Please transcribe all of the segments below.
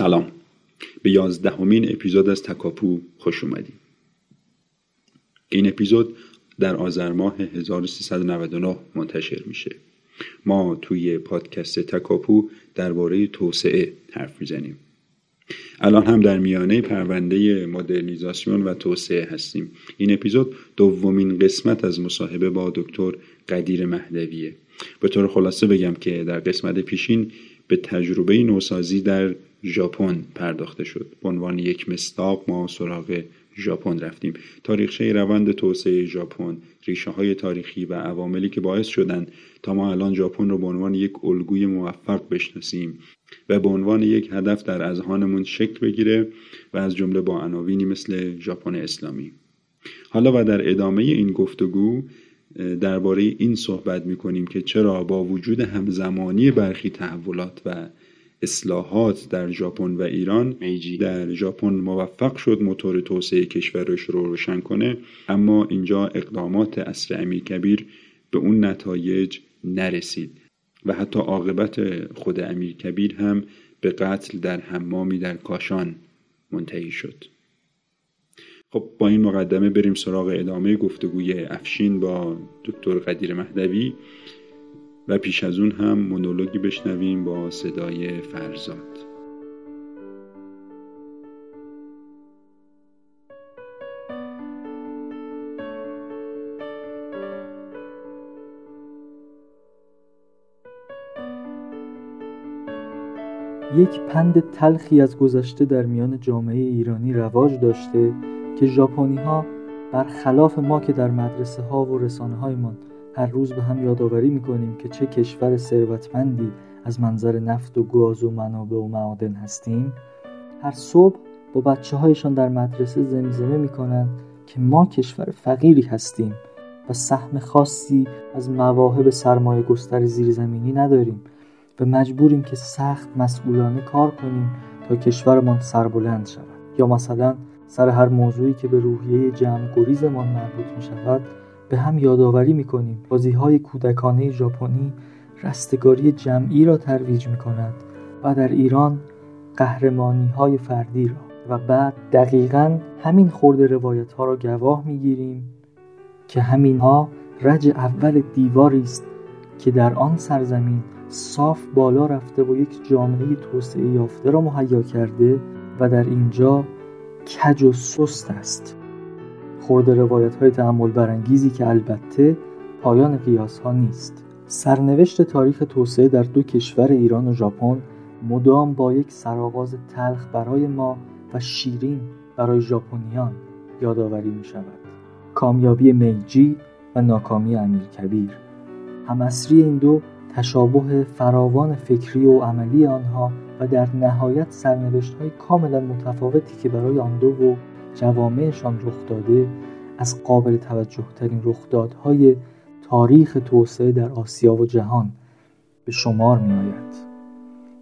سلام. به یازدهمین اپیزود از تکاپو خوش اومدیم این اپیزود در آذر ماه 1399 منتشر میشه. ما توی پادکست تکاپو درباره توسعه حرف می‌زنیم. الان هم در میانه پرونده مدرنیزاسیون و توسعه هستیم. این اپیزود دومین قسمت از مصاحبه با دکتر قدیر مهدویه. به طور خلاصه بگم که در قسمت پیشین به تجربه نوسازی در ژاپن پرداخته شد. به عنوان یک مستاق ما سراغ ژاپن رفتیم. تاریخچه روند توسعه ژاپن ریشه های تاریخی و عواملی که باعث شدند تا ما الان ژاپن رو به عنوان یک الگوی موفق بشناسیم و به عنوان یک هدف در اذهانمون شکل بگیره و از جمله با عناوینی مثل ژاپن اسلامی. حالا و در ادامه این گفتگو درباره این صحبت می کنیم که چرا با وجود همزمانی برخی تحولات و اصلاحات در ژاپن و ایران میجی. در ژاپن موفق شد موتور توسعه کشورش رو روشن کنه. اما اینجا اقدامات اصر امیر کبیر به اون نتایج نرسید و حتی عاقبت خود امیر کبیر هم به قتل در حمامی در کاشان منتهی شد. خب با این مقدمه بریم سراغ ادامه گفتگوی افشین با دکتر قدیر مهدوی. و پیش از اون هم مونولوگی بشنویم با صدای فرزاد. یک پند تلخی از گذشته در میان جامعه ایرانی رواج داشته که ژاپنی ها برخلاف ما که در مدرسه ها و رسانه هایمان هر روز به هم یادآوری می‌کنیم که چه کشور ثروتمندی از منظر نفت و گاز و منابع و معادن هستیم. هر صبح با بچه هایشان در مدرسه زمزمه می‌کنند که ما کشور فقیری هستیم و سهم خاصی از مواهب سرمایه گستر زیرزمینی نداریم و مجبوریم که سخت مسئولانه کار کنیم تا کشورمان سربلند شود. یا مثلا سر هر موضوعی که به روحیه جمع گریزمان مربوط می شود به هم یادآوری می‌کنیم. بازی های کودکانه ژاپنی رستگاری جمعی را ترویج می کند و در ایران قهرمانی های فردی را. و بعد دقیقا همین خورده روایت ها را گواه می گیریم که همین ها رج اول دیواری است که در آن سرزمین صاف بالا رفته و یک جامعه توسعه یافته را مهیا کرده و در اینجا کج و سست است. خورده روایت های تحمل برانگیزی که البته پایان قیاس ها نیست. سرنوشت تاریخ توسعه در دو کشور ایران و ژاپن مدام با یک سرآغاز تلخ برای ما و شیرین برای ژاپنیان یادآوری می شود کامیابی میجی و ناکامی امیرکبیر. همسری این دو تشابه فراوان فکری و عملی آنها و در نهایت سرنوشت های کاملا متفاوتی که برای آن دو و جوامعشان رخ داده از قابل توجه ترین رخدادهای تاریخ توسعه در آسیا و جهان به شمار می آید.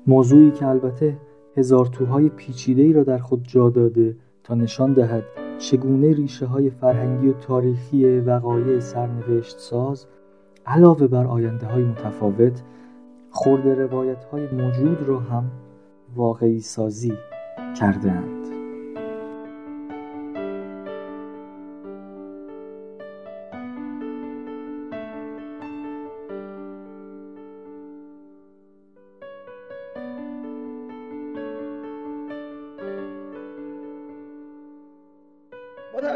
موضوعی که البته هزار توهای پیچیده ای را در خود جا داده تا نشان دهد چگونه ریشه های فرهنگی و تاریخی وقایع سرنوشت ساز علاوه بر آینده های متفاوت خورده روایت های موجود را هم واقعی سازی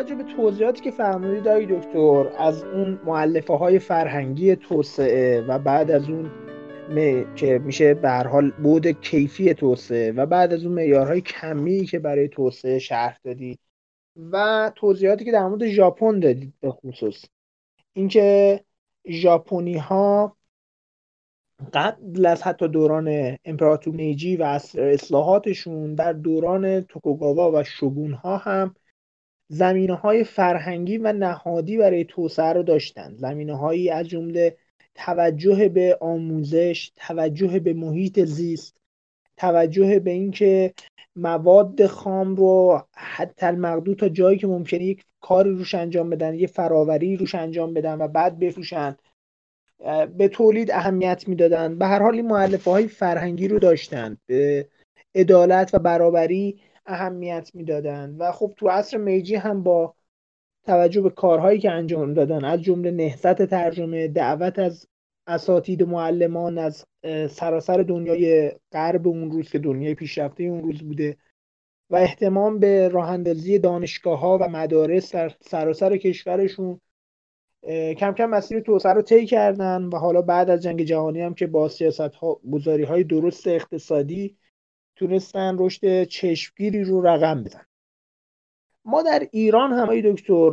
کرده به توضیحاتی که فرمودید دایی دکتر از اون معلفه های فرهنگی توسعه و بعد از اون می... که میشه به حال بود کیفی توسعه و بعد از اون معیارهای کمی که برای توسعه شرح دادید و توضیحاتی که در مورد ژاپن دادید به خصوص. اینکه ژاپنی ها قبل از حتی دوران امپراتور میجی و اصلاحاتشون در دوران توکوگاوا و شگون ها هم زمینه های فرهنگی و نهادی برای توسعه رو داشتند. زمینه هایی از جمله توجه به آموزش توجه به محیط زیست توجه به اینکه مواد خام رو حتی المقدور تا جایی که ممکنه یک کاری روش انجام بدن یه فراوری روش انجام بدن و بعد بفروشن به تولید اهمیت می‌دادن. به هر حال این معلفه های فرهنگی رو داشتند. به عدالت و برابری اهمیت می‌دادند و خب تو عصر میجی هم با توجه به کارهایی که انجام دادن از جمله نهضت ترجمه دعوت از اساتید و معلمان از سراسر دنیای غرب اون روز که دنیای پیشرفته اون روز بوده و احتمام به راه اندازی دانشگاه ها و مدارس در سراسر کشورشون کم کم مسیر توسعه رو طی کردن و حالا بعد از جنگ جهانی هم که با سیاست ها گذاری های درست اقتصادی تونستن رشد چشمگیری رو رقم بدن. ما در ایران هم دکتر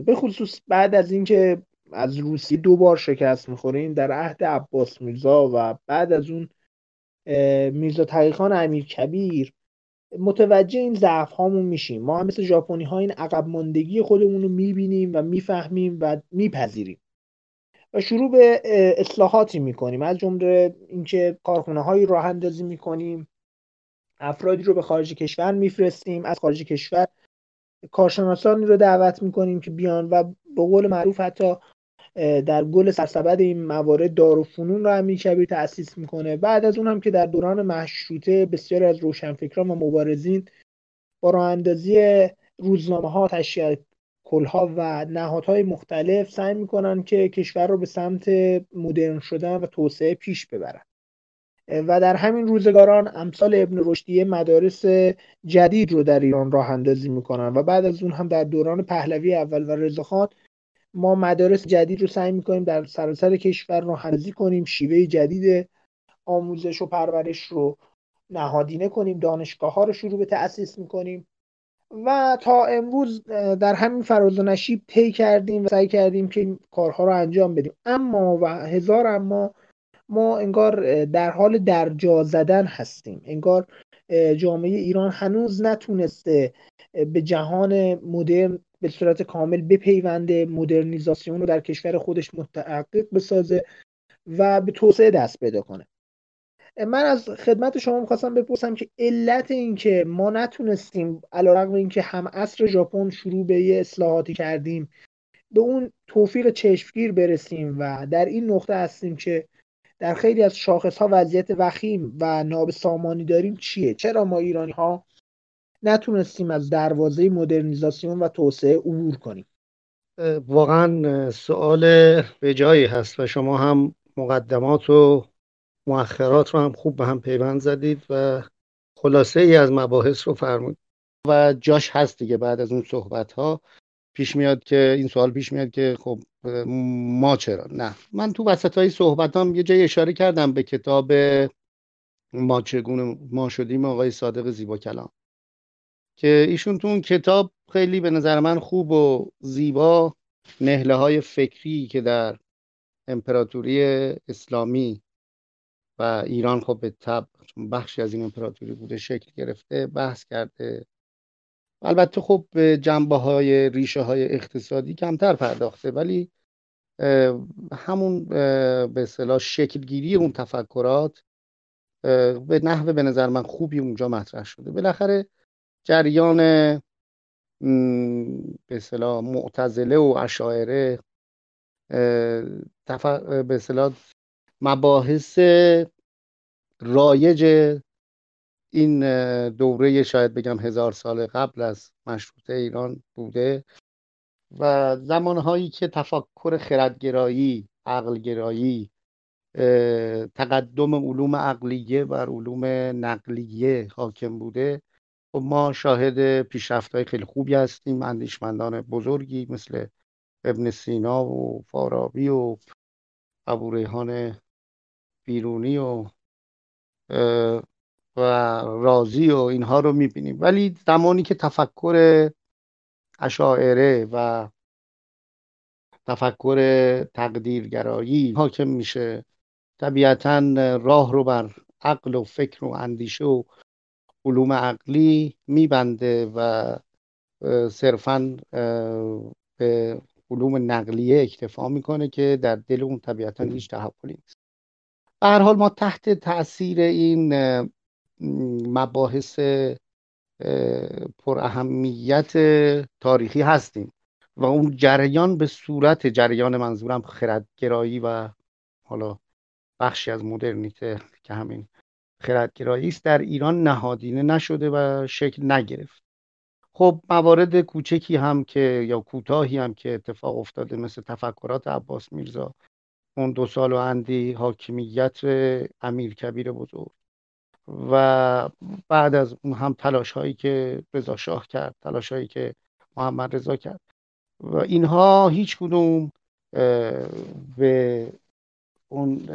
به خصوص بعد از اینکه از روسیه دو بار شکست می‌خوریم در عهد عباس میرزا و بعد از اون میرزا تقیخان امیر کبیر متوجه این ضعف هامون میشیم. ما هم مثل ژاپنی ها این عقب ماندگی خودمون رو می‌بینیم و می‌فهمیم و میپذیریم و شروع به اصلاحاتی می‌کنیم. از جمله اینکه کارخونه هایی راه اندازی می‌کنیم. افرادی رو به خارج کشور میفرستیم. از خارج کشور کارشناسانی رو دعوت می‌کنیم که بیان و به قول معروف حتی در گل سرسبد این موارد دارالفنون رو امیر کبیر تأسیس می‌کنه. بعد از اون هم که در دوران مشروطه بسیاری از روشنفکران و مبارزین با راه اندازی روزنامه ها تشکیل کلها و نهادهای مختلف سعی می‌کنن که کشور رو به سمت مدرن شدن و توسعه پیش ببرن. و در همین روزگاران امثال ابن رشدیه مدارس جدید رو در ایران راه اندازی می‌کنن و بعد از اون هم در دوران پهلوی اول و رضاخان ما مدارس جدید رو سعی می‌کنیم در سراسر کشور راه اندازی کنیم شیوه جدید آموزش و پرورش رو نهادینه کنیم دانشگاه ها رو شروع به تأسیس می‌کنیم و تا امروز در همین فراز و نشیب طی کردیم و سعی کردیم که این کارها رو انجام بدیم. اما و هزار اما ما انگار در حال درجا زدن هستیم. انگار جامعه ایران هنوز نتونسته به جهان مدرن به صورت کامل بپیونده مدرنیزاسیون رو در کشور خودش متحقق بسازه و به توسعه دست پیدا کنه. من از خدمت شما می‌خواستم بپرسم که علت این که ما نتونستیم علیرغم اینکه هم عصر ژاپن شروع به یه اصلاحاتی کردیم به اون توفیق چشمگیر برسیم و در این نقطه هستیم که در خیلی از شاخص ها وضعیت وخیم و نابسامانی داریم چیه؟ چرا ما ایرانی ها نتونستیم از دروازه مدرنیزاسیون و توسعه عبور کنیم؟ واقعا سوال به جایی هست و شما هم مقدمات و مؤخرات رو هم خوب به هم پیوند زدید و خلاصه ای از مباحث رو فرمودید. و جاش هست دیگه بعد از اون صحبت ها پیش میاد که این سوال پیش میاد که خب ما چرا؟ نه. من تو وسط های صحبت هم یه جای اشاره کردم به کتاب ما چگونه ما شدیم آقای صادق زیبا کلام. که ایشون تو اون کتاب خیلی به نظر من خوب و زیبا نهله های فکری که در امپراتوری اسلامی و ایران خب به تب بخشی از این امپراتوری بوده شکل گرفته بحث کرده. البته خب به جنبه های ریشه های اقتصادی کمتر پرداخته ولی همون به اصطلاح شکلگیری اون تفکرات به نحو به نظر من خوبی اونجا مطرح شده. بالاخره جریان به اصطلاح معتزله و اشاعره به اصطلاح مباحث رایج این دوره شاید بگم هزار سال قبل از مشروطه ایران بوده و زمانهایی که تفکر خردگرایی عقلگرایی تقدم علوم عقلیه بر علوم نقلیه حاکم بوده. و خب ما شاهد پیشرفت های خیلی خوبی هستیم اندیشمندان بزرگی مثل ابن سینا و فارابی و ابو ریحان بیرونی و و رازی و اینها رو می‌بینیم. ولی زمانی که تفکر اشاعره و تفکر تقدیرگرایی حاکم میشه طبیعتا راه رو بر عقل و فکر و اندیشه و علوم عقلی میبنده و صرفا به علوم نقلیه اکتفا می‌کنه که در دل اون طبیعتا هیچ تحولی نیست. به هر حال ما تحت تاثیر این مباحث پر اهمیت تاریخی هستیم و اون جریان به صورت جریان منظورم خردگرایی و حالا بخشی از مدرنیته که همین خردگرایی است در ایران نهادینه نشده و شکل نگرفت. خب موارد کوچکی هم که یا کوتاهی هم که اتفاق افتاده مثل تفکرات عباس میرزا اون دو سال و اندی حاکمیت امیر کبیر بزرگ. و بعد از اون هم تلاش هایی که رضا شاه کرد تلاش هایی که محمد رضا کرد. و اینها هیچ کدوم به اون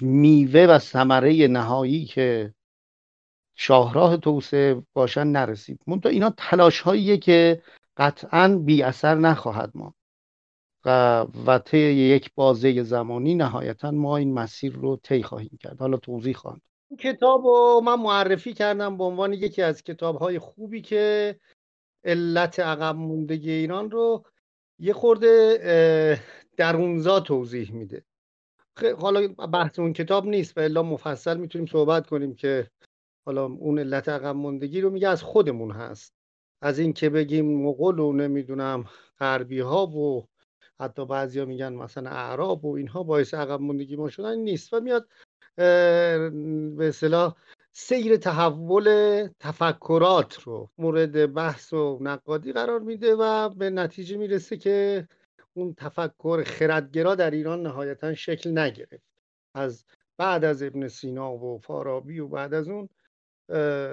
میوه و ثمره نهایی که شاهراه توسعه باشن نرسید. منتها اینا تلاش هاییه که قطعا بی اثر نخواهد ما و, و طی یک بازه زمانی نهایتا ما این مسیر رو طی خواهیم کرد. حالا توضیح خواهم این کتاب رو من معرفی کردم به عنوان یکی از کتاب های خوبی که علت عقب موندگی ایران رو یه خورده درونزا توضیح میده. حالا بحث اون کتاب نیست و الا مفصل می‌تونیم صحبت کنیم که حالا اون علت عقب موندگی رو میگه از خودمون هست. از این که بگیم مغول و نمی‌دونم غربی ها و حتی بعضیا میگن مثلا اعراب و اینها باعث عقب موندگی ما شدن نیست و میاد به اصطلاح سیر تحول تفکرات رو مورد بحث و نقادی قرار میده و به نتیجه می‌رسه که اون تفکر خردگرا در ایران نهایتا شکل نگرفت. از بعد از ابن سینا و فارابی و بعد از اون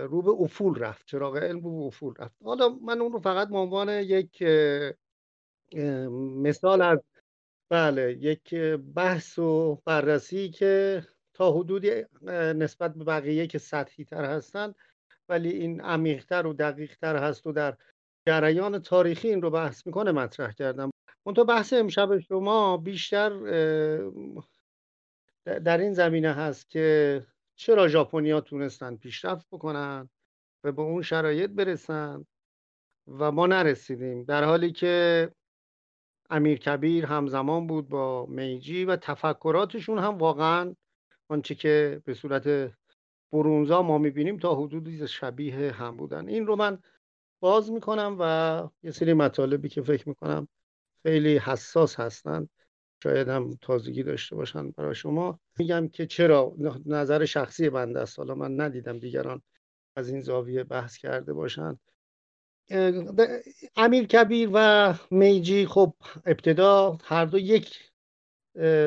رو به افول رفت چراغ علم رو به افول رفت. حالا من اون رو فقط به عنوان یک مثال از بله یک بحث و بررسی که تا حدودی نسبت به بقیه که سطحی تر هستن ولی این عمیقتر و دقیقتر هست و در جریان تاریخی این رو بحث می‌کنه مطرح کردم. منتها بحث امشب شما بیشتر در این زمینه هست که چرا ژاپنیا تونستن پیشرفت بکنن و به اون شرایط برسن و ما نرسیدیم. در حالی که امیر کبیر همزمان بود با میجی و تفکراتشون هم واقعا آنچه که به صورت برونزا ما می‌بینیم تا حدودی شبیه هم بودن. این رو من باز می‌کنم و یه سری مطالبی که فکر می‌کنم خیلی حساس هستند. شاید هم تازگی داشته باشن برای شما. میگم که چرا؟ نظر شخصی بنده است. حالا من ندیدم دیگران از این زاویه بحث کرده باشند. امیر کبیر و میجی خب ابتدا هر دو یک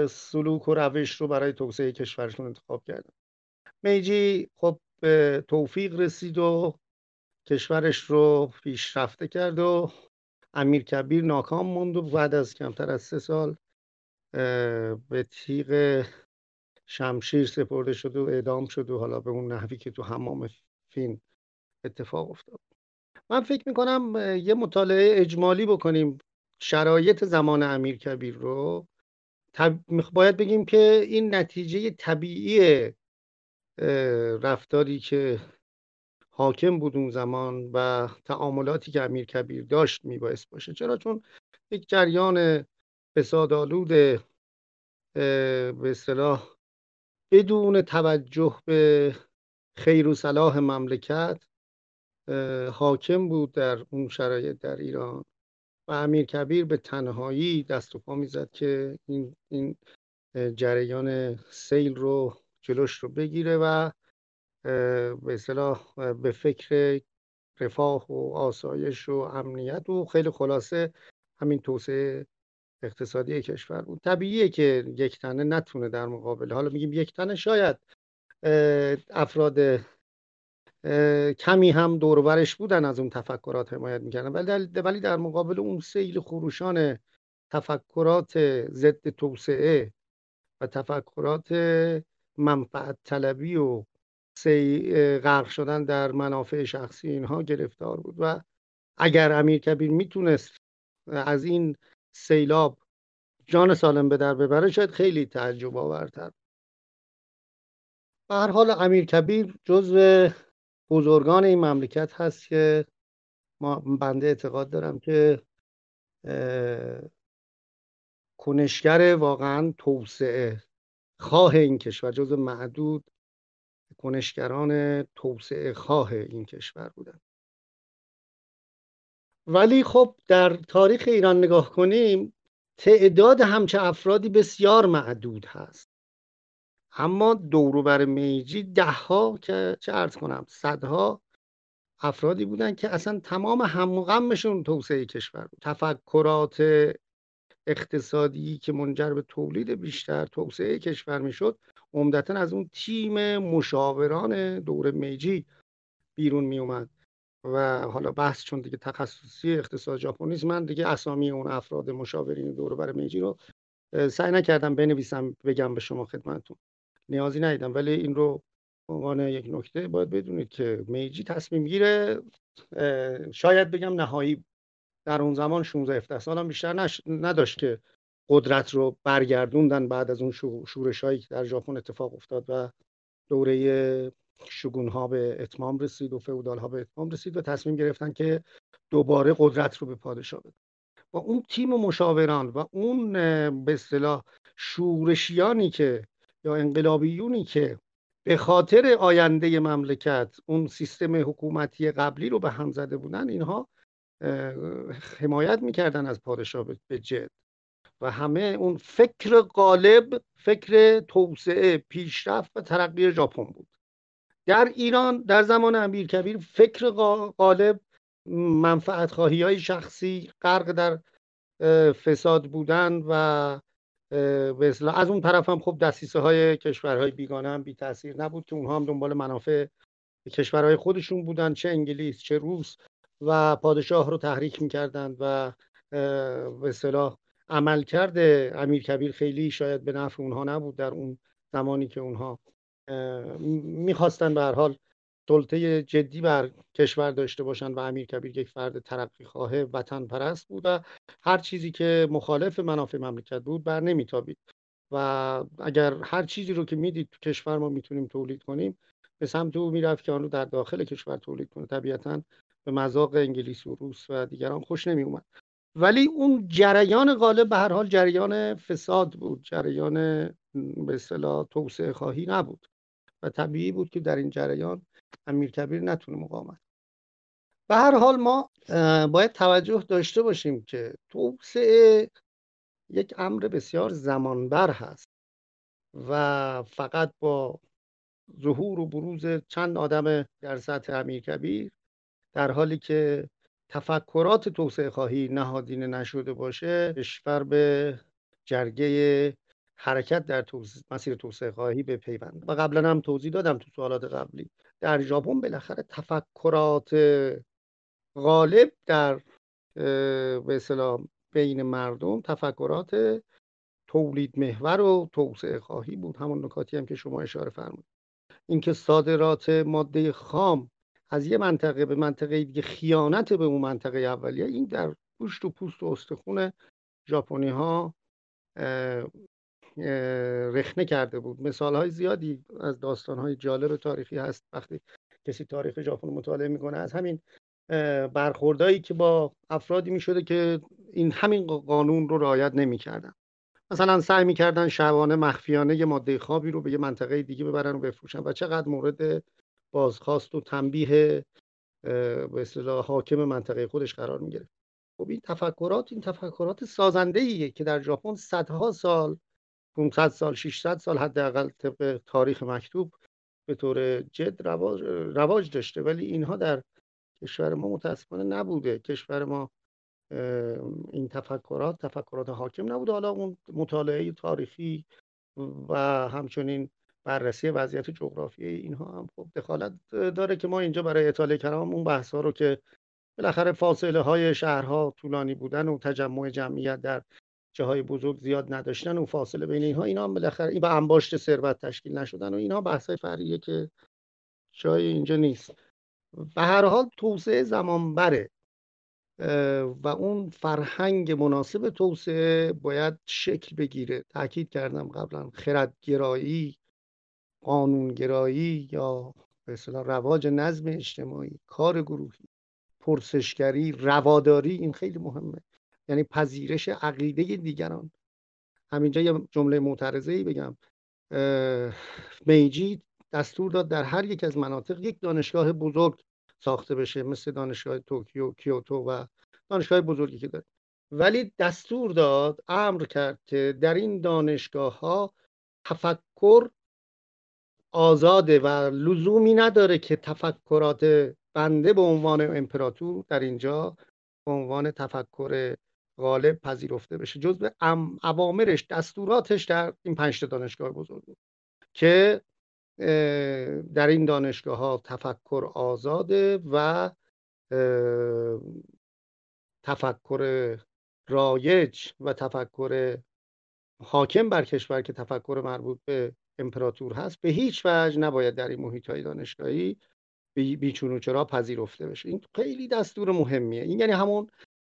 سلوک و روش رو برای توسعه کشورشون انتخاب کردن. میجی خب به توفیق رسید و کشورش رو پیشرفته کرد و امیر کبیر ناکام موند و بعد از کمتر از سه سال به تیغ شمشیر سپرده شد و اعدام شد و حالا به اون نحوی که تو حمام فین اتفاق افتاد. من فکر می‌کنم یه مطالعه اجمالی بکنیم. شرایط زمان امیر کبیر رو باید بگیم که این نتیجه طبیعی رفتاری که حاکم بود اون زمان و تعاملاتی که امیر کبیر داشت میبایست باشه. چرا؟ چون یک جریان فسادآلود به اصطلاح بدون توجه به خیر و صلاح مملکت حاکم بود در اون شرایط در ایران و امیر کبیر به تنهایی دست و پا می‌زد که این, این جریان سیل رو جلوش رو بگیره و به اصطلاح به فکر رفاه و آسایش و امنیت و خیلی خلاصه همین توسعه اقتصادی کشور بود. طبیعیه که یک تنه نتونه در مقابل حالا میگیم یک تنه شاید افراد کمی هم دورورش بودن از اون تفکرات حمایت می‌کردن. ولی در, ولی در مقابل اون سیل خروشان تفکرات ضد توسعه و تفکرات منفعت طلبی و غرق شدن در منافع شخصی اینها گرفتار بود. و اگر امیر کبیر می‌تونست از این سیلاب جان سالم به در ببره شاید خیلی تعجب آورتر به هر حال امیر کبیر جزو بزرگان این مملکت هست که ما بنده اعتقاد دارم که کنشگر واقعا توسعه خواه این کشور جز معدود کنشگران توسعه خواه این کشور بودن. ولی خب در تاریخ ایران نگاه کنیم تعداد همچه افرادی بسیار معدود هست. اما دوروبر میجی ده ها که چه ارز کنم صدها افرادی بودن که اصلا تمام هم غمشون توسعه کشور بود. تفکرات اقتصادی که منجر به تولید بیشتر توسعه کشور می‌شد عمدتا از اون تیم مشاوران دور میجی بیرون می اومد و حالا بحث چون دیگه تخصصی اقتصاد ژاپنی من دیگه اسامی اون افراد مشاورین دور بر میجی رو سعی نکردم بنویسم بگم به شما خدمتتون. نیازی ندیدم. ولی این رو عنوان یک نکته باید بدونید که میجی تصمیم گیره شاید بگم نهایی در اون زمان 16 17 سال هم بیشتر نش... نداشت که قدرت رو برگردوندن بعد از اون شورش هایی که در ژاپن اتفاق افتاد و دوره شگون ها به اتمام رسید و فئودال ها به اتمام رسید و تصمیم گرفتن که دوباره قدرت رو به پادشاه بدن. و اون تیم مشاوران و اون به اصطلاح شورشیانی که یا انقلابیونی که به خاطر آینده مملکت اون سیستم حکومتی قبلی رو به هم زده بودن اینها حمایت می‌کردن از پادشاه به جد. و همه اون فکر غالب فکر توسعه پیشرفت و ترقی ژاپن بود. در ایران در زمان امیر کبیر فکر غالب منفعت خواهی های شخصی غرق در فساد بودن و به از اون طرف هم خب دستیسه های کشورهای بیگانه هم بی تاثیر نبود که اونها هم دنبال منافع کشورهای خودشون بودن چه انگلیس چه روس و پادشاه رو تحریک می‌کردند و به اصطلاح عمل کرده امیر کبیر خیلی شاید به نفع اونها نبود در اون زمانی که اونها می‌خواستن به هر حال سلطه جدی بر کشور داشته باشند و امیر کبیر یک فرد ترقی خواه وطن پرست بود و هر چیزی که مخالف منافع مملکت بود بر نمیتابید. و اگر هر چیزی رو که می‌دید تو کشور ما می‌تونیم تولید کنیم به سمت او می‌رفت که آن رو در داخل کشور تولید کنه. طبیعتا به مذاق انگلیس و روس و دیگران خوش نمی اومد ولی اون جریان غالب به هر حال جریان فساد بود. جریان به اصطلاح توسعه خواهی نبود. و طبیعی بود که در این جریان امیر کبیر نتونه مقاومت به هر حال ما باید توجه داشته باشیم که توسعه یک امر بسیار زمانبر هست و فقط با ظهور و بروز چند آدم در سطح امیر کبیر در حالی که تفکرات توسعه خواهی نهادینه نشده باشه کشور به جرگه حرکت در مسیر توسعه خواهی به پیوند. و قبلا هم توضیح دادم تو سوالات قبلی. در ژاپن بالاخره تفکرات غالب در به اصطلاح بین مردم تفکرات تولید محور و توسعه خواهی بود. همون نکاتی هم که شما اشاره فرمودید. اینکه صادرات ماده خام از یه منطقه به منطقه دیگه خیانت به اون منطقه اولیه این در پوشت و پوست و استخون ژاپنی ها رخنه کرده بود. مثال های زیادی از داستان های جالب تاریخی هست. وقتی کسی تاریخ ژاپن مطالعه می‌کنه از همین برخوردایی که با افرادی می‌شده که این همین قانون رو رعایت نمی‌کردن. مثلا سعی می‌کردن شبانه مخفیانه یه ماده خوابی رو به یه منطقه دیگه ببرن و بفروشن و چقدر مورد بازخواست و تنبیه به اصطلاح حاکم منطقه خودش قرار می‌گرفت. خب این تفکرات این تفکرات سازنده ایه که در ژاپن صدها سال 500 سال 600 سال حداقل طبق تاریخ مکتوب به طور جد رواج, رواج داشته. ولی اینها در کشور ما متاسفانه نبوده. کشور ما این تفکرات تفکرات حاکم نبوده. حالا اون مطالعه تاریخی و همچنین بررسی وضعیت جغرافیایی اینها هم خب دخالت داره که ما اینجا برای اطاله کلام اون بحث ها رو که بالاخره فاصله های شهرها طولانی بودن و تجمع جمعیت در جاهای بزرگ زیاد نداشتن و فاصله بین اینها اینا هم بالاخره این به انباشت ثروت تشکیل نشدن و اینها بحث های که جای اینجا نیست. به هر حال توسعه زمان بره و اون فرهنگ مناسب توسعه باید شکل بگیره. تاکید کردم قبلا خردگرایی قانونگرایی یا به اصطلاح رواج نظم اجتماعی کار گروهی پرسشگری رواداری این خیلی مهمه. یعنی پذیرش عقیده دیگران. همینجا یه جمله معترضه ای بگم میجی دستور داد در هر یک از مناطق یک دانشگاه بزرگ ساخته بشه مثل دانشگاه توکیو کیوتو و دانشگاه بزرگی که داره. ولی دستور داد امر کرد که در این دانشگاه ها تفکر آزاده و لزومی نداره که تفکرات بنده به عنوان امپراتور در اینجا به عنوان تفکر غالب پذیرفته بشه. جزء عوامرش دستوراتش در این پنج دانشگاه بزرگ بود که در این دانشگاه ها تفکر آزاده و تفکر رایج و تفکر حاکم بر کشور که تفکر مربوط به امپراتور هست به هیچ وجه نباید در این محیط های دانشگاهی بیچون و چرا پذیرفته بشه. این خیلی دستور مهمیه. این یعنی همون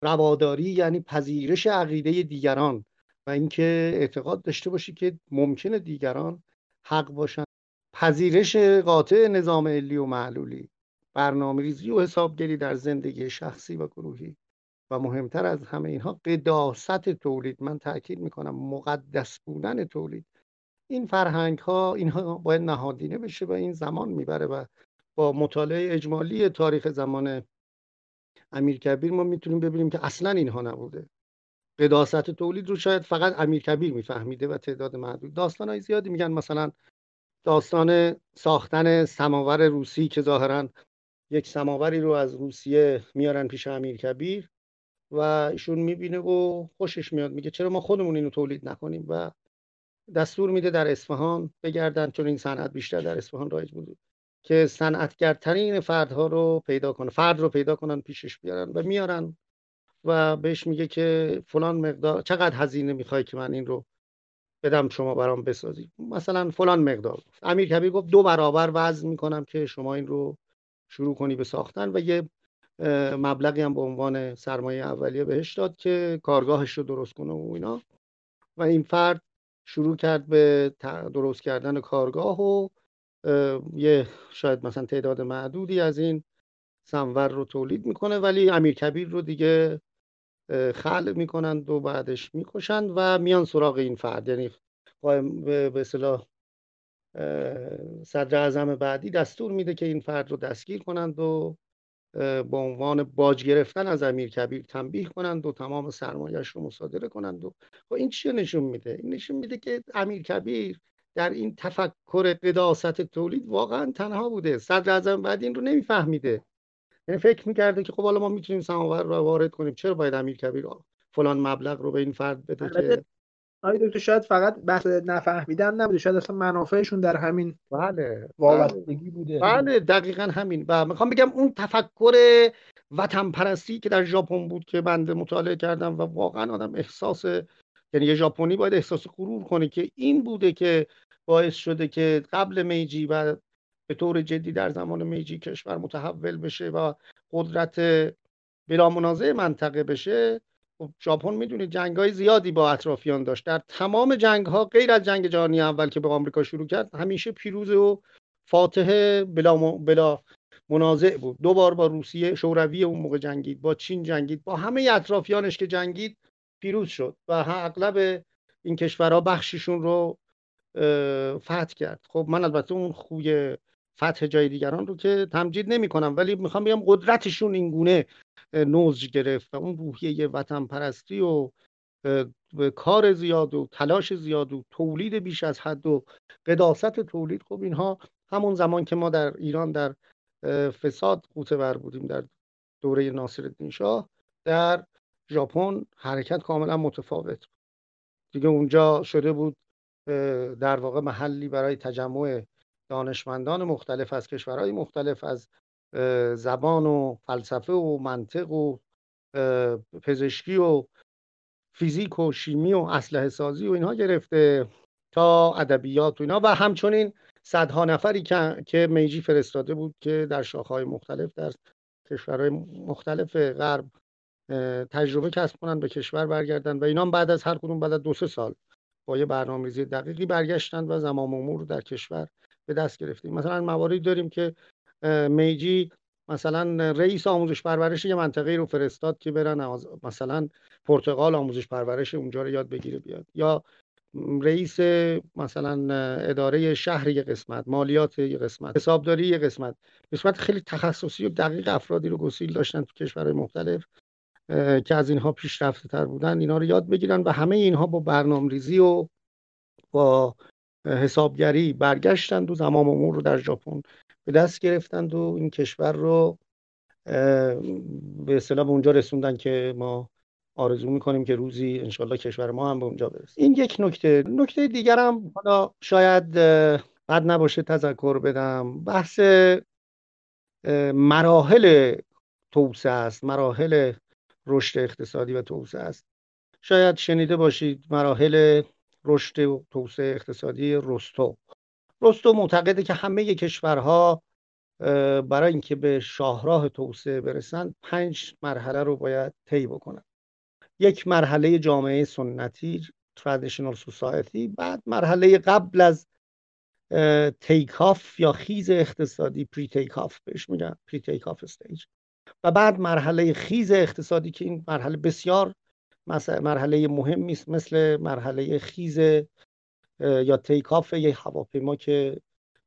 رواداری یعنی پذیرش عقیده دیگران و اینکه اعتقاد داشته باشی که ممکنه دیگران حق باشن. پذیرش قاطع نظام علی و معلولی برنامه ریزی و حسابگری در زندگی شخصی و گروهی. و مهمتر از همه اینها قداست تولید. من تاکید می‌کنم مقدس بودن تولید. این فرهنگ ها اینها باید نهادینه بشه و این زمان می‌بره و با مطالعه اجمالی تاریخ زمان امیرکبیر ما می‌تونیم ببینیم که اصلا اینها نبوده. قداست تولید رو شاید فقط امیرکبیر میفهمیده و تعداد محدود داستان های زیادی میگن مثلا داستان ساختن سماور روسی که ظاهرا یک سماوری رو از روسیه میارن پیش امیرکبیر و ایشون می‌بینه و خوشش میاد. میگه چرا ما خودمون اینو تولید نکنیم؟ و دستور میده در اصفهان بگردن چون این صنعت بیشتر در اصفهان رایج بود که صنعتگرترین فردها رو پیدا کنه فرد رو پیدا کنن پیشش بیارن و میارن و بهش میگه که فلان مقدار چقدر هزینه می‌خوای که من این رو بدم شما برام بسازید مثلا فلان مقدار امیر کبیر گفت دو برابر وزن می‌کنم که شما این رو شروع کنی به ساختن و یه مبلغی هم به عنوان سرمایه اولیه بهش داد که کارگاهش رو درست کنه و اینا. و این فرد شروع کرد به درست کردن کارگاه و یه شاید مثلا تعداد معدودی از این سنور رو تولید می‌کنه ولی امیر کبیر رو دیگه خلق می‌کنند و بعدش می‌کشند و میان سراغ این فرد. یعنی قائم به اصطلاح صدر اعظم بعدی دستور میده که این فرد رو دستگیر کنند و به عنوان باج گرفتن از امیر کبیر تنبیه کنند و تمام سرمایهش رو مصادره کنند و خب این چی نشون میده؟ این نشون میده که امیر کبیر در این تفکر قداست تولید واقعا تنها بوده. صدر اعظم بعد این رو نمیفهمیده. یعنی فکر می‌کرده که خب حالا ما می‌تونیم سماور رو وارد کنیم. چرا باید امیر کبیر فلان مبلغ رو به این فرد بده که آقای دکتر شاید فقط بحث نفهمیدن نبوده. شاید اصلا منافعشون در همین بله. وابستگی بوده. بله دقیقا همین. و می‌خوام بگم اون تفکر وطن پرستی که در ژاپن بود که بنده مطالعه کردم و واقعا آدم احساس یعنی یه ژاپنی باید احساس غرور کنه که این بوده که باعث شده که قبل میجی و به طور جدی در زمان میجی کشور متحول بشه و قدرت بلا منازع منطقه بشه خب ژاپن می‌دونید جنگ های زیادی با اطرافیان داشت. در تمام جنگ ها غیر از جنگ جهانی اول که به آمریکا شروع کرد همیشه پیروز و فاتح بلا, بلا منازع بود. دو بار با روسیه شوروی اون موقع جنگید با چین جنگید با همه اطرافیانش که جنگید پیروز شد و اغلب این کشورها بخششون رو فتح کرد. خب من البته اون خوی فتح جای دیگران رو که تمجید نمی کنم ولی می‌خوام بگم قدرتشون این گونه نوز گرفت و اون روحیه وطن پرستی و کار زیاد و تلاش زیاد و تولید بیش از حد و قداست تولید. خب اینها همون زمان که ما در ایران در فساد قوته بودیم در دوره ناصرالدین شاه در ژاپن حرکت کاملا متفاوت دیگه اونجا شده بود در واقع محلی برای تجمع دانشمندان مختلف از کشورهای مختلف از زبان و فلسفه و منطق و پزشکی و فیزیک و شیمی و اسلحه سازی و اینها گرفته تا ادبیات و اینا. و همچنین صدها نفری که میجی فرستاده بود که در شاخهای مختلف در کشورهای مختلف غرب تجربه کسب کنن به کشور برگردن و اینا بعد از هر کدوم بعد از دو سه سال با یه برنامه‌ریزی دقیقی برگشتن و زمان امور در کشور به دست گرفتیم. مثلا مواردی داریم که میجی مثلا رئیس آموزش پرورش یه منطقه رو فرستاد که برن مثلا پرتغال آموزش پرورش اونجا رو یاد بگیره بیاد. یا رئیس مثلا اداره شهر یه قسمت مالیات یه قسمت حسابداری یه قسمت. قسمت خیلی تخصصی و دقیق افرادی رو گسیل داشتن تو کشورهای مختلف. که از اینها پیشرفته تر بودن اینا رو یاد بگیرن و همه اینها با برنامه ریزی و با حسابگری برگشتند و زمام امور رو در ژاپن به دست گرفتند و این کشور رو به اصطلاح به اونجا رسوندن که ما آرزو می‌کنیم که روزی انشالله کشور ما هم به اونجا برسه. این یک نکته. نکته دیگرم حالا شاید بد نباشه تذکر بدم. بحث مراحل توسعه است مراحل رشد اقتصادی و توسعه است. شاید شنیده باشید مراحل رشد و توسعه اقتصادی رستو. رستو معتقده که همه کشورها برای اینکه به شاهراه توسعه برسند پنج مرحله رو باید طی بکنن. یک مرحله جامعه سنتی traditional society بعد مرحله قبل از تیکاف یا خیز اقتصادی پری تیکاف بهش میگن پری تیکاف استیج و بعد مرحله خیز اقتصادی که این مرحله بسیار مرحله مهمی است مثل مرحله خیز یا تیکاف یه هواپیما که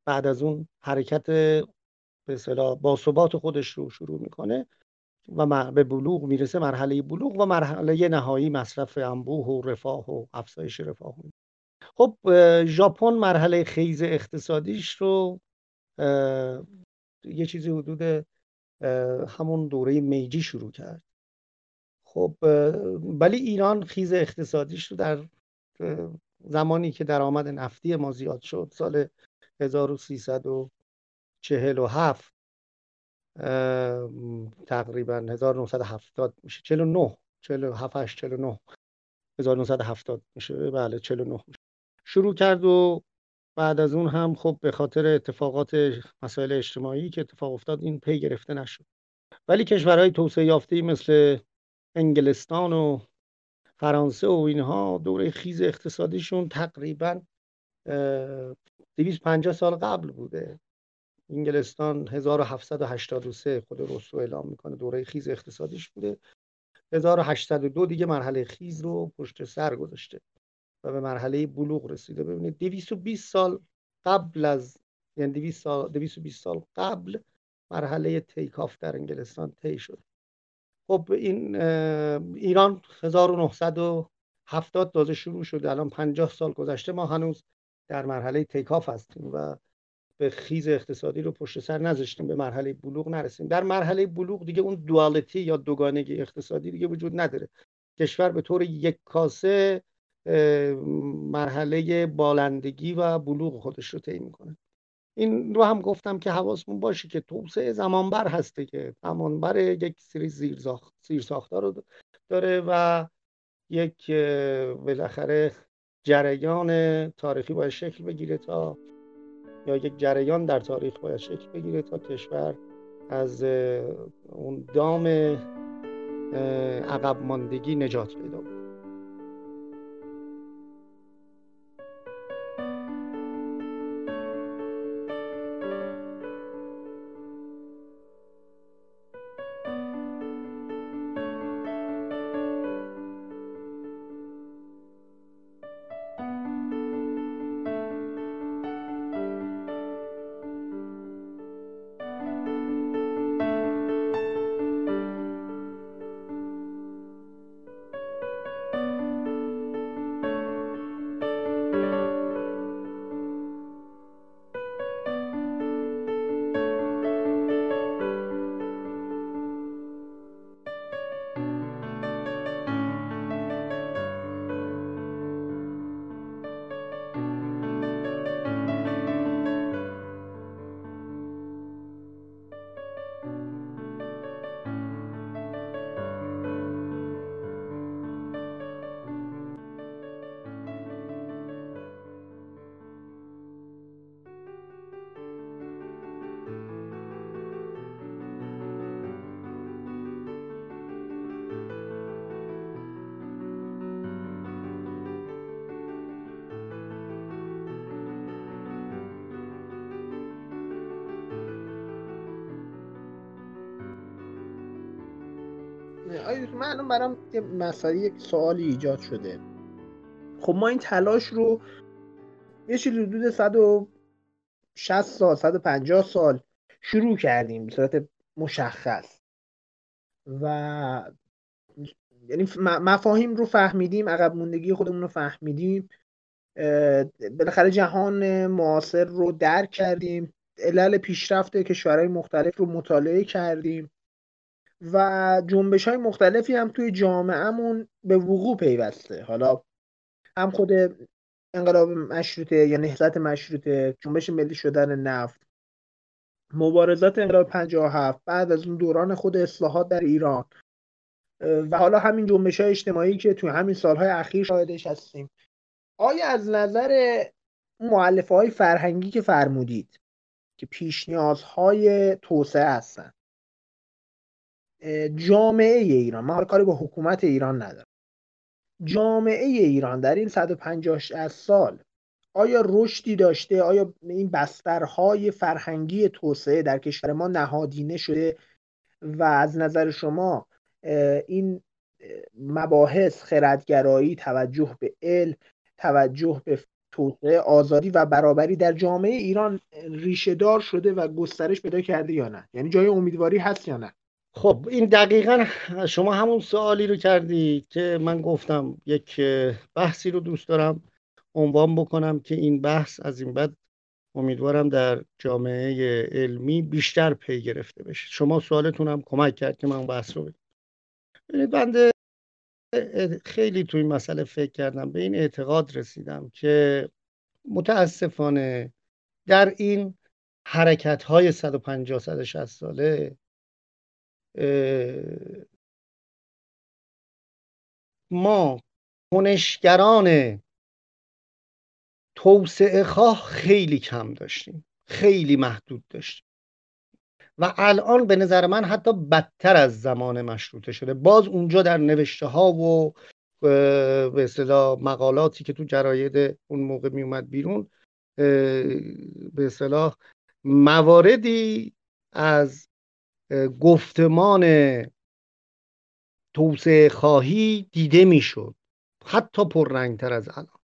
بعد از اون حرکت به اصطلاح با ثبات خودش رو شروع می‌کنه و به بلوغ می‌رسه مرحله بلوغ و مرحله نهایی مصرف انبوه و رفاه و افزایش رفاه. خب ژاپن مرحله خیز اقتصادیش رو یه چیزی حدود همون دوره میجی شروع کرد. خب ولی ایران خیز اقتصادیش رو در زمانی که درآمد نفتی ما زیاد شد سال 1347 تقریبا 1970 میشه. 49 47 49 1970 میشه. بله 49 میشه. شروع کرد و بعد از اون هم خب به خاطر اتفاقات مسائل اجتماعی که اتفاق افتاد این پی گرفته نشد. ولی کشورهای توسعه یافته مثل انگلستان و فرانسه و اینها دوره خیز اقتصادیشون تقریبا 250 سال قبل بوده. انگلستان 1783 خود رسو اعلام می‌کنه دوره خیز اقتصادیش بوده. 1802 دیگه مرحله خیز رو پشت سر گذاشته. و به مرحله بلوغ رسیده. ببینید 220 سال قبل از یعنی 200 سال 220 سال قبل مرحله تیکاف در انگلستان طی شد خب این ایران 1970 تازه شروع شده. الان 50 سال گذشته. ما هنوز در مرحله تیکاف هستیم و به خیز اقتصادی رو پشت سر نذاشتیم. به مرحله بلوغ نرسیم. در مرحله بلوغ دیگه اون دوالیتی یا دوگانگی اقتصادی دیگه وجود نداره. کشور به طور یک کاسه مرحله بالندگی و بلوغ خودش رو طی می‌کنه. این رو هم گفتم که حواسمون باشه که توسعه زمانبر هسته که زمانبر یک سری زیر ساختار رو داره و یک بالاخره جریان تاریخی باید شکل بگیره تا یا یک جریان در تاریخ باید شکل بگیره تا کشور از اون دام عقب ماندگی نجات پیدا کنه من الان برام یه مسئله یک سوالی ایجاد شده. خب ما این تلاش رو یه چیزی حدود 160 سال 150 سال شروع کردیم به صورت مشخص. و یعنی مفاهیم رو فهمیدیم عقب موندگی خودمون رو فهمیدیم. بالاخره جهان معاصر رو درک کردیم. علل پیشرفت کشورهای مختلف رو مطالعه کردیم. و جنبش های مختلفی هم توی جامعهمون به وقوع پیوسته. حالا هم خود انقلاب مشروطه یا نهضت مشروطه جنبش ملی شدن نفت مبارزات انقلاب 57 بعد از اون دوران خود اصلاحات در ایران. و حالا همین جنبش های اجتماعی که توی همین سالهای اخیر شاهدش هستیم. آیا از نظر معلفه های فرهنگی که فرمودید که پیش نیازهای توسعه هستن جامعه ایران. من کاری با حکومت ایران ندارم. جامعه ایران در این 150 سال آیا رشدی داشته؟ آیا این بسترهای فرهنگی توسعه در کشور ما نهادینه شده؟ و از نظر شما این مباحث خردگرایی توجه به علم توجه به توسعه آزادی و برابری در جامعه ایران ریشه دار شده و گسترش پیدا کرده یا نه؟ یعنی جای امیدواری هست یا نه؟ خب این دقیقا شما همون سوالی رو کردی که من گفتم یک بحثی رو دوست دارم عنوان بکنم که این بحث از این بعد امیدوارم در جامعه علمی بیشتر پی گرفته بشه. شما سوالتون هم کمک کرد که من بحث رو بگم. بنده خیلی تو این مسئله فکر کردم به این اعتقاد رسیدم که متاسفانه در این حرکت های 150 160 ساله ما کنشگران توسعه خواه خیلی کم داشتیم خیلی محدود داشتیم. و الان به نظر من حتی بدتر از زمان مشروطه شده. باز اونجا در نوشته ها و به اصطلاح مقالاتی که تو جراید اون موقع می اومد بیرون به اصطلاح مواردی از گفتمان توسعه خواهی دیده می‌شد. حتی پررنگتر از الان.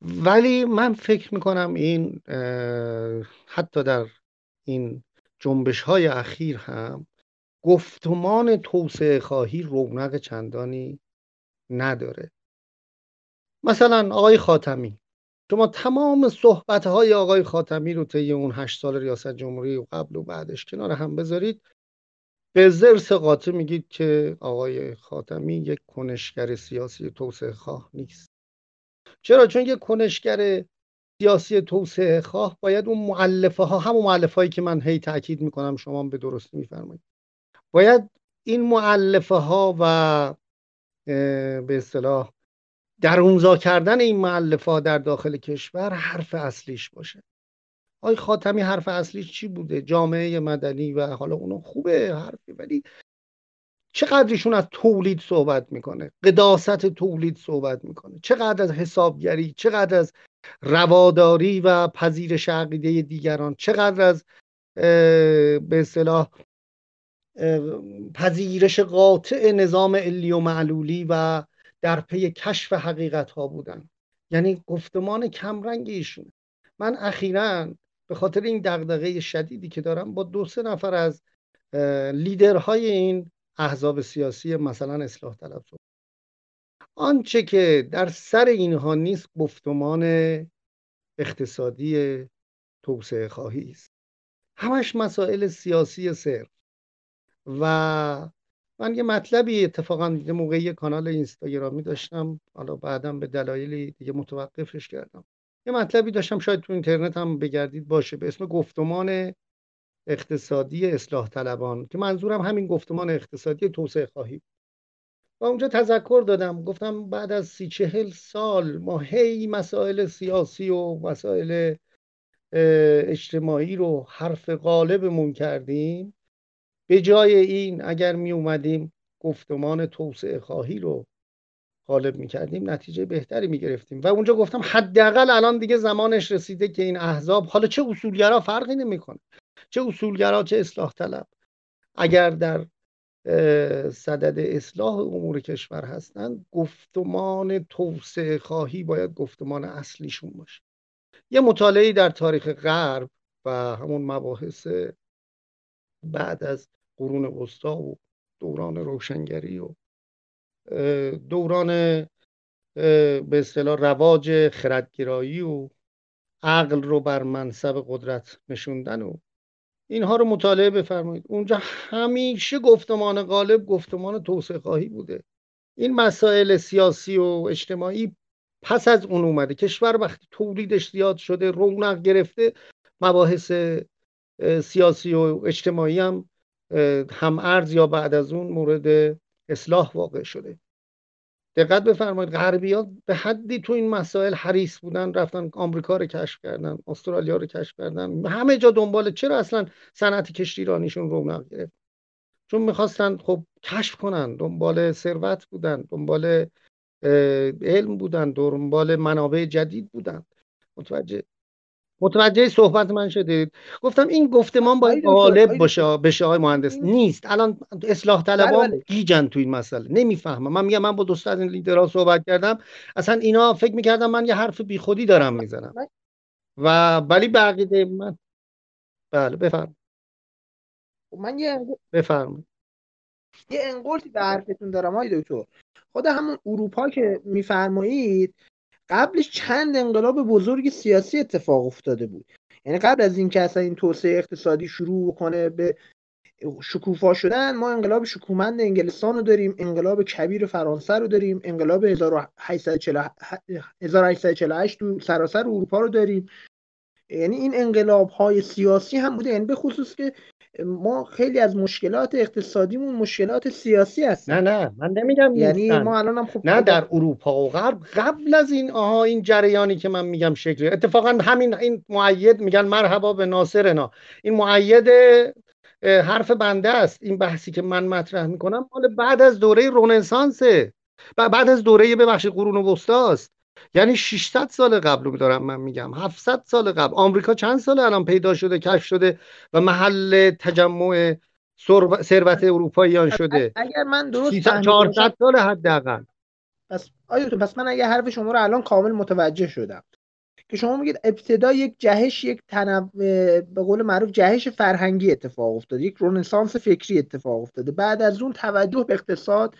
ولی من فکر می‌کنم این حتی در این جنبش های اخیر هم گفتمان توسعه خواهی رونق چندانی نداره. مثلا آقای خاتمی. شما تمام صحبت های آقای خاتمی رو طی اون هشت سال ریاست جمهوری و قبل و بعدش کنار هم بذارید. به زرس قاطع میگید که آقای خاتمی یک کنشگر سیاسی توسعه خواه نیست. چرا؟ چون یک کنشگر سیاسی توسعه خواه باید اون معلفه ها همون معلفه هایی که من هی تاکید می‌کنم شما به درستی میفرمایید. باید این معلفه ها و به اصطلاح درونزا کردن این معلفه در داخل کشور حرف اصلیش باشه. آی خاتمی حرف اصلیش چی بوده؟ جامعه مدنی و حالا اونو خوبه حرفی ولی چقدرشون از تولید صحبت می‌کنه؟ قداست تولید صحبت می‌کنه. چقدر از حسابگری چقدر از رواداری و پذیرش عقیده دیگران چقدر از به اصطلاح پذیرش قاطع نظام علی و معلولی و در پی کشف حقیقت ها بودن. یعنی گفتمان کمرنگ ایشون من اخیرا به خاطر این دغدغه شدیدی که دارم با دو سه نفر از لیدرهای این احزاب سیاسی مثلا اصلاح طلب آنچه که در سر اینها نیست گفتمان اقتصادی توسعه خواهی است. همش مسائل سیاسی صرف و من یه مطلبی اتفاقا یه موقعی کانال اینستاگرامی داشتم. حالا بعدم به دلایلی دیگه متوقفش کردم. یه مطلبی داشتم شاید تو اینترنت هم بگردید باشه. به اسم گفتمان اقتصادی اصلاح طلبان که منظورم همین گفتمان اقتصادی توسعه خواهی و اونجا تذکر دادم. گفتم بعد از سی چهل سال ما هی مسائل سیاسی و مسائل اجتماعی رو حرف غالبمون کردیم. به جای این اگر می اومدیم گفتمان توسعه خواهی رو غالب می کردیم نتیجه بهتری می گرفتیم. و اونجا گفتم حداقل الان دیگه زمانش رسیده که این احزاب حالا چه اصولگرا فرقی نمی‌کنه؟ چه اصولگرا چه اصلاح طلب؟ اگر در صدد اصلاح امور کشور هستند گفتمان توسعه خواهی باید گفتمان اصلیشون باشه. یه مطالعه در تاریخ غرب و همون مباحث بعد از قرون وسطا و دوران روشنگری و دوران به اصطلاح رواج خردگرایی و عقل رو بر منصب قدرت نشوندن و اینها رو مطالعه بفرمایید. اونجا همیشه گفتمان غالب گفتمان توسعه خواهی بوده. این مسائل سیاسی و اجتماعی پس از اون اومده. کشور وقتی تولیدش زیاد شده رونق گرفته مباحث سیاسی و اجتماعی هم هم ارز یا بعد از اون مورد اصلاح واقع شده. دقت بفرمایید غربی ها به حدی تو این مسائل حریص بودن رفتن آمریکا رو کشف کردن استرالیا رو کشف کردن. همه جا دنبال چرا اصلا صنعت کشتی ایرانیشون رونق گرفت؟ چون می‌خواستن خب کشف کنن دنبال ثروت بودن دنبال علم بودن دنبال منابع جدید بودن. متوجه متوجه صحبت من شدید؟ گفتم این گفتمان باید غالب باشه بشه آقای مهندس. نیست. الان اصلاح طلبان بله، بله. گیجن تو این مسئله. نمی‌فهمم. من میگم من با دوست از این لیدرها صحبت کردم. اصلا اینا فکر می‌کردم من یه حرف بیخودی دارم می‌زنم. و ولی بقیده من بله بفرم خب من یه بفرم یه انقلتی به حرفتون دارم های دکتر. خود همون اروپا که میفرمایید قبلش چند انقلاب بزرگ سیاسی اتفاق افتاده بود. یعنی قبل از اینکه اصلا این توسعه اقتصادی شروع کنه به شکوفا شدن ما انقلاب شکومند انگلستان رو داریم انقلاب کبیر فرانسه رو داریم انقلاب 1848 تو سراسر اروپا رو داریم. یعنی این انقلاب های سیاسی هم بوده. یعنی به خصوص که ما خیلی از مشکلات اقتصادیمون مشکلات سیاسی هست نه نه من نمیگم یعنی ما الان هم خب نه در اروپا و غرب قبل از این آها این جریانی که من میگم شکلی. اتفاقا همین این معید میگن مرحبا به ناصرنا این معید حرف بنده است. این بحثی که من مطرح می‌کنم مال بعد از دوره رنسانسه. بعد از دوره ببخشید قرون وسطاست یعنی 600 سال قبل رو دارم من میگم. 700 سال قبل. آمریکا چند سال الان پیدا شده کشف شده و محل تجمع ثروت اروپاییان شده. اگر من درست 400 سال حداقل. پس آیا پس من اگر حرف شما رو الان کامل متوجه شدم. که شما میگید ابتدا یک جهش یک تنو... به قول معروف جهش فرهنگی اتفاق افتاده. یک رنسانس فکری اتفاق افتاده. بعد از اون توجه به اقتصاد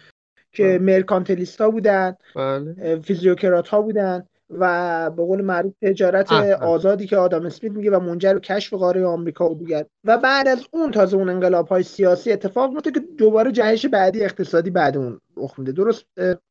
که بله. مرکانتلیستا بودن بله. فیزیوکرات ها بودن و به قول معروف تجارت آزادی که آدم اسمیت میگه و منجر به کشف قاره آمریکا و دیگر و بعد از اون تازه اون انقلاب های سیاسی اتفاق میفته که دوباره جهش بعدی اقتصادی بعد اون رخ میده. درست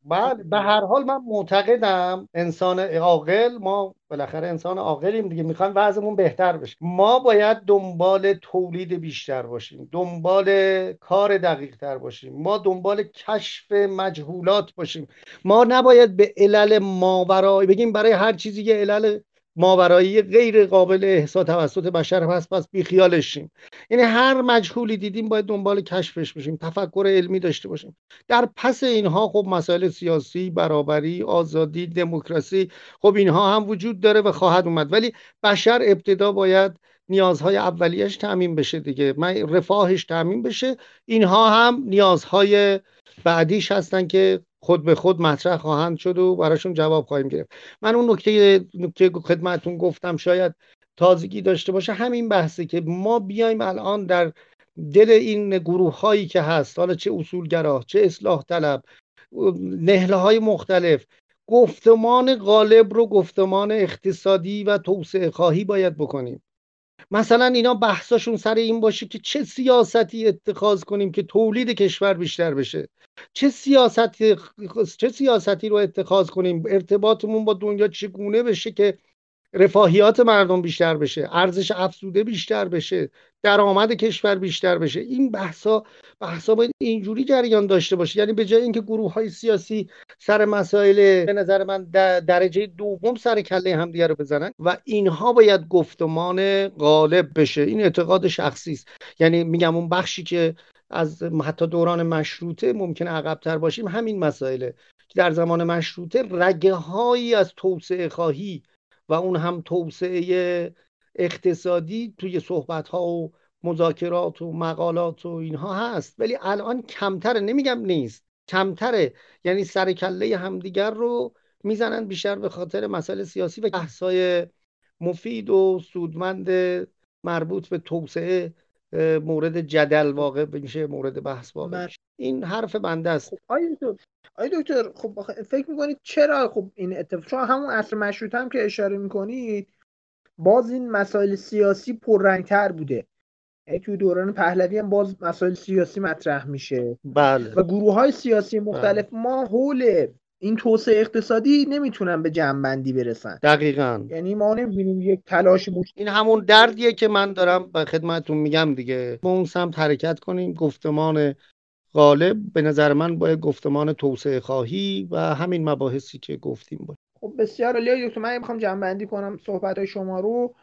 بله به هر حال من معتقدم انسان عاقل ما بالاخره انسان عاقلیم دیگه می‌خوایم وضعمون بهتر بشه. ما باید دنبال تولید بیشتر باشیم دنبال کار دقیق تر باشیم ما دنبال کشف مجهولات باشیم. ما نباید به علل ماورایی بگیم برای هر چیزی یه علل ماورایی غیر قابل احسا توسط بشر هست پس بیخیالشیم یعنی هر مجهولی دیدیم باید دنبال کشفش باشیم تفکر علمی داشته باشیم. در پس اینها خب مسائل سیاسی برابری آزادی دموکراسی خب اینها هم وجود داره و خواهد اومد. ولی بشر ابتدا باید نیازهای اولیش تعمین بشه دیگه. رفاهش تعمین بشه. اینها هم نیازهای بعدیش هستن که خود به خود مطرح خواهند شد و براشون جواب خواهیم گرفت. من اون نکته نکته خدمتتون گفتم شاید تازگی داشته باشه. همین بحثی که ما بیایم الان در دل این گروه هایی که هست حالا چه اصولگرا چه اصلاح طلب نهله های مختلف گفتمان غالب رو گفتمان اقتصادی و توسعه خواهی باید بکنیم. مثلا اینا بحثاشون سر این باشه که چه سیاستی اتخاذ کنیم که تولید کشور بیشتر بشه. چه سیاستی چه سیاستی رو اتخاذ کنیم؟ ارتباطمون با دنیا چگونه بشه که رفاهیات مردم بیشتر بشه ارزش افزوده بیشتر بشه درآمد کشور بیشتر بشه. این بحثا بحثا باید اینجوری جریان داشته باشه. یعنی به جای اینکه گروه های سیاسی سر مسائل به نظر من درجه دوم سر کله همدیگه رو بزنن و اینها باید گفتمان غالب بشه. این اعتقاد شخصی است. یعنی میگم اون بخشی که از حتی دوران مشروطه ممکن عقبتر باشیم همین مسائله. در زمان مشروطه رگه هایی از توسعه خواهی و اون هم توسعه اقتصادی توی صحبت ها و مذاکرات و مقالات و اینها هست. ولی الان کمتره نمیگم نیست کمتره. یعنی سر کله همدیگر رو می‌زنن بیشتر به خاطر مسائل سیاسی و بحثای مفید و سودمند مربوط به توسعه مورد جدل واقع میشه مورد بحث واقع بله. این حرف بنده است. خب آی دکتر آی دکتر خب فکر می‌کنید چرا خب این اتفاق چون همون اصل مشروط هم که اشاره می‌کنید باز این مسائل سیاسی پررنگتر بوده. یعنی توی دوران پهلوی هم باز مسائل سیاسی مطرح میشه. بله. و گروه های سیاسی مختلف ما حول این توسعه اقتصادی نمی‌تونن به جنبندی برسن. دقیقا. یعنی ما نمی‌بینیم یک تلاش مشت... این همون دردیه که من دارم به خدمتتون میگم دیگه. با اون سمت حرکت کنیم. گفتمان غالب به نظر من باید گفتمان توسعه خواهی و همین مباحثی که گفتیم باید خب بسیار عالی. دکتر من می‌خوام جنبندی کنم صحبت های شما رو.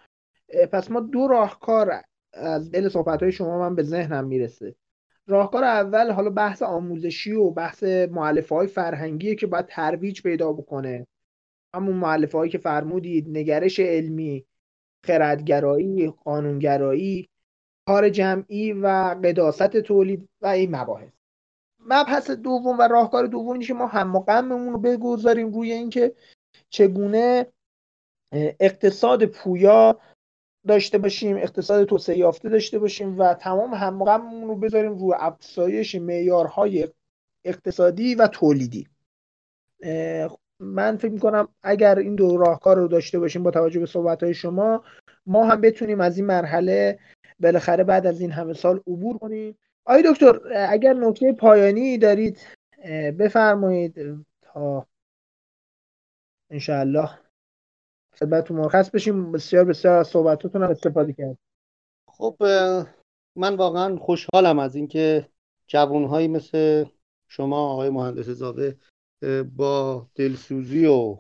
پس ما دو راهکار از دل صحبت های شما من به ذهنم می‌رسه. راهکار اول حالا بحث آموزشی و بحث معلفه های فرهنگیه که باید ترویج پیدا بکنه. همون معلفه هایی که فرمودید نگرش علمی خردگرایی قانونگرایی کار جمعی و قداست تولید و این مباحث. مبحث دوم و راهکار دوم که ما هم رو بگذاریم روی اینکه چگونه اقتصاد پویا داشته باشیم اقتصاد توسعه یافته داشته باشیم و تمام همغممون رو بذاریم روی افزایش معیارهای اقتصادی و تولیدی. من فکر می‌کنم اگر این دو راهکار رو داشته باشیم با توجه به صحبت شما ما هم بتونیم از این مرحله بالاخره بعد از این همه سال عبور کنیم. آی دکتر اگر نکته پایانی دارید بفرمایید. تا انشاءالله. خدمتتون مرخص بشیم. بسیار بسیار از صحبتاتون هم استفاده کرد خب من واقعا خوشحالم از اینکه جوانهایی مثل شما آقای مهندس زاده با دلسوزی و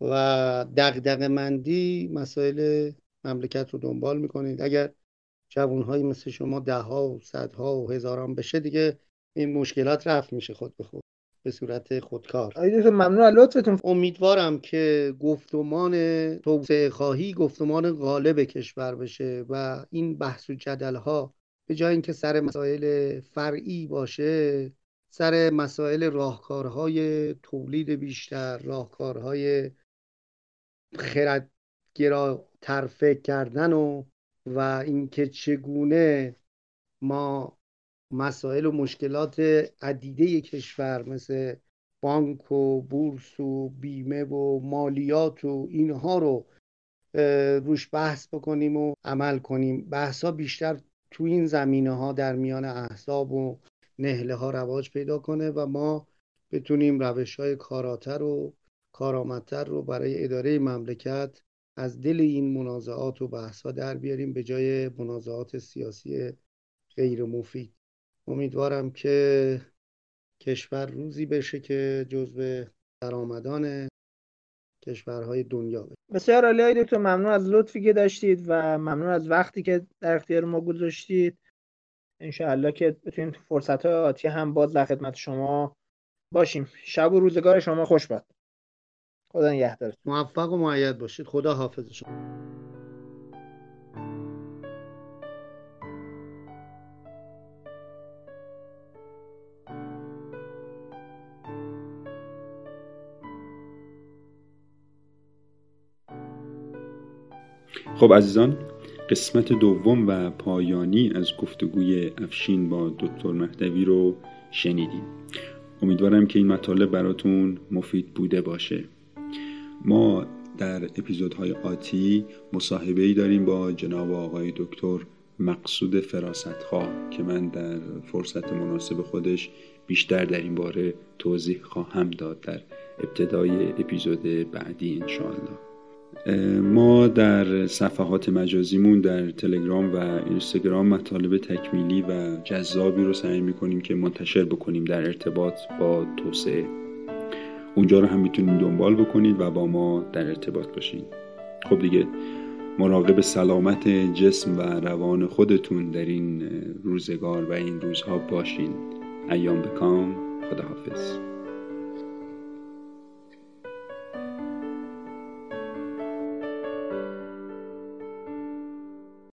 و دغدغه مندی مسائل مملکت رو دنبال می‌کنید. اگر جوانهایی مثل شما ده ها و صدها و هزاران بشه دیگه این مشکلات رفت میشه خود به خود. به صورت خودکار. ممنون لطفتون. امیدوارم که گفتمان توسعه خواهی گفتمان غالب کشور بشه و این بحث و جدل ها به جای اینکه سر مسائل فرعی باشه سر مسائل راهکارهای تولید بیشتر راهکارهای خردگرا ترفه کردن و و اینکه چگونه ما مسائل و مشکلات عدیده کشور مثل بانک و بورس و بیمه و مالیات و اینها رو روش بحث بکنیم و عمل کنیم. بحث ها بیشتر تو این زمینه ها در میان احزاب و نهله ها رواج پیدا کنه و ما بتونیم روش های کاراتر و کارآمدتر رو برای اداره مملکت از دل این منازعات و بحث ها در بیاریم به جای منازعات سیاسی غیر مفید امیدوارم که کشور روزی بشه که جزو درآمدان کشورهای دنیا بشه. بسیار عالی دکتر ممنون از لطفی که داشتید و ممنون از وقتی که در اختیار ما گذاشتید. انشاءالله که بتونیم تو فرصت های آتی هم باز در خدمت شما باشیم. شب و روزگار شما خوش باد. خدا نگهدارتون. موفق و معید باشید. خدا حافظ شما. خب عزیزان قسمت دوم و پایانی از گفتگوی افشین با دکتر مهدوی رو شنیدیم. امیدوارم که این مطالب براتون مفید بوده باشه. ما در اپیزودهای آتی مصاحبه داریم با جناب آقای دکتر مقصود فراستخواه که من در فرصت مناسب خودش بیشتر در این باره توضیح خواهم داد در ابتدای اپیزود بعدی انشاءالله. ما در صفحات مجازیمون در تلگرام و اینستاگرام مطالب تکمیلی و جذابی رو سعی می‌کنیم که منتشر بکنیم در ارتباط با توسعه. اونجا رو هم می‌تونید دنبال بکنید و با ما در ارتباط باشید خب دیگه مراقب سلامت جسم و روان خودتون در این روزگار و این روزها باشین. ایام بکام. خداحافظ.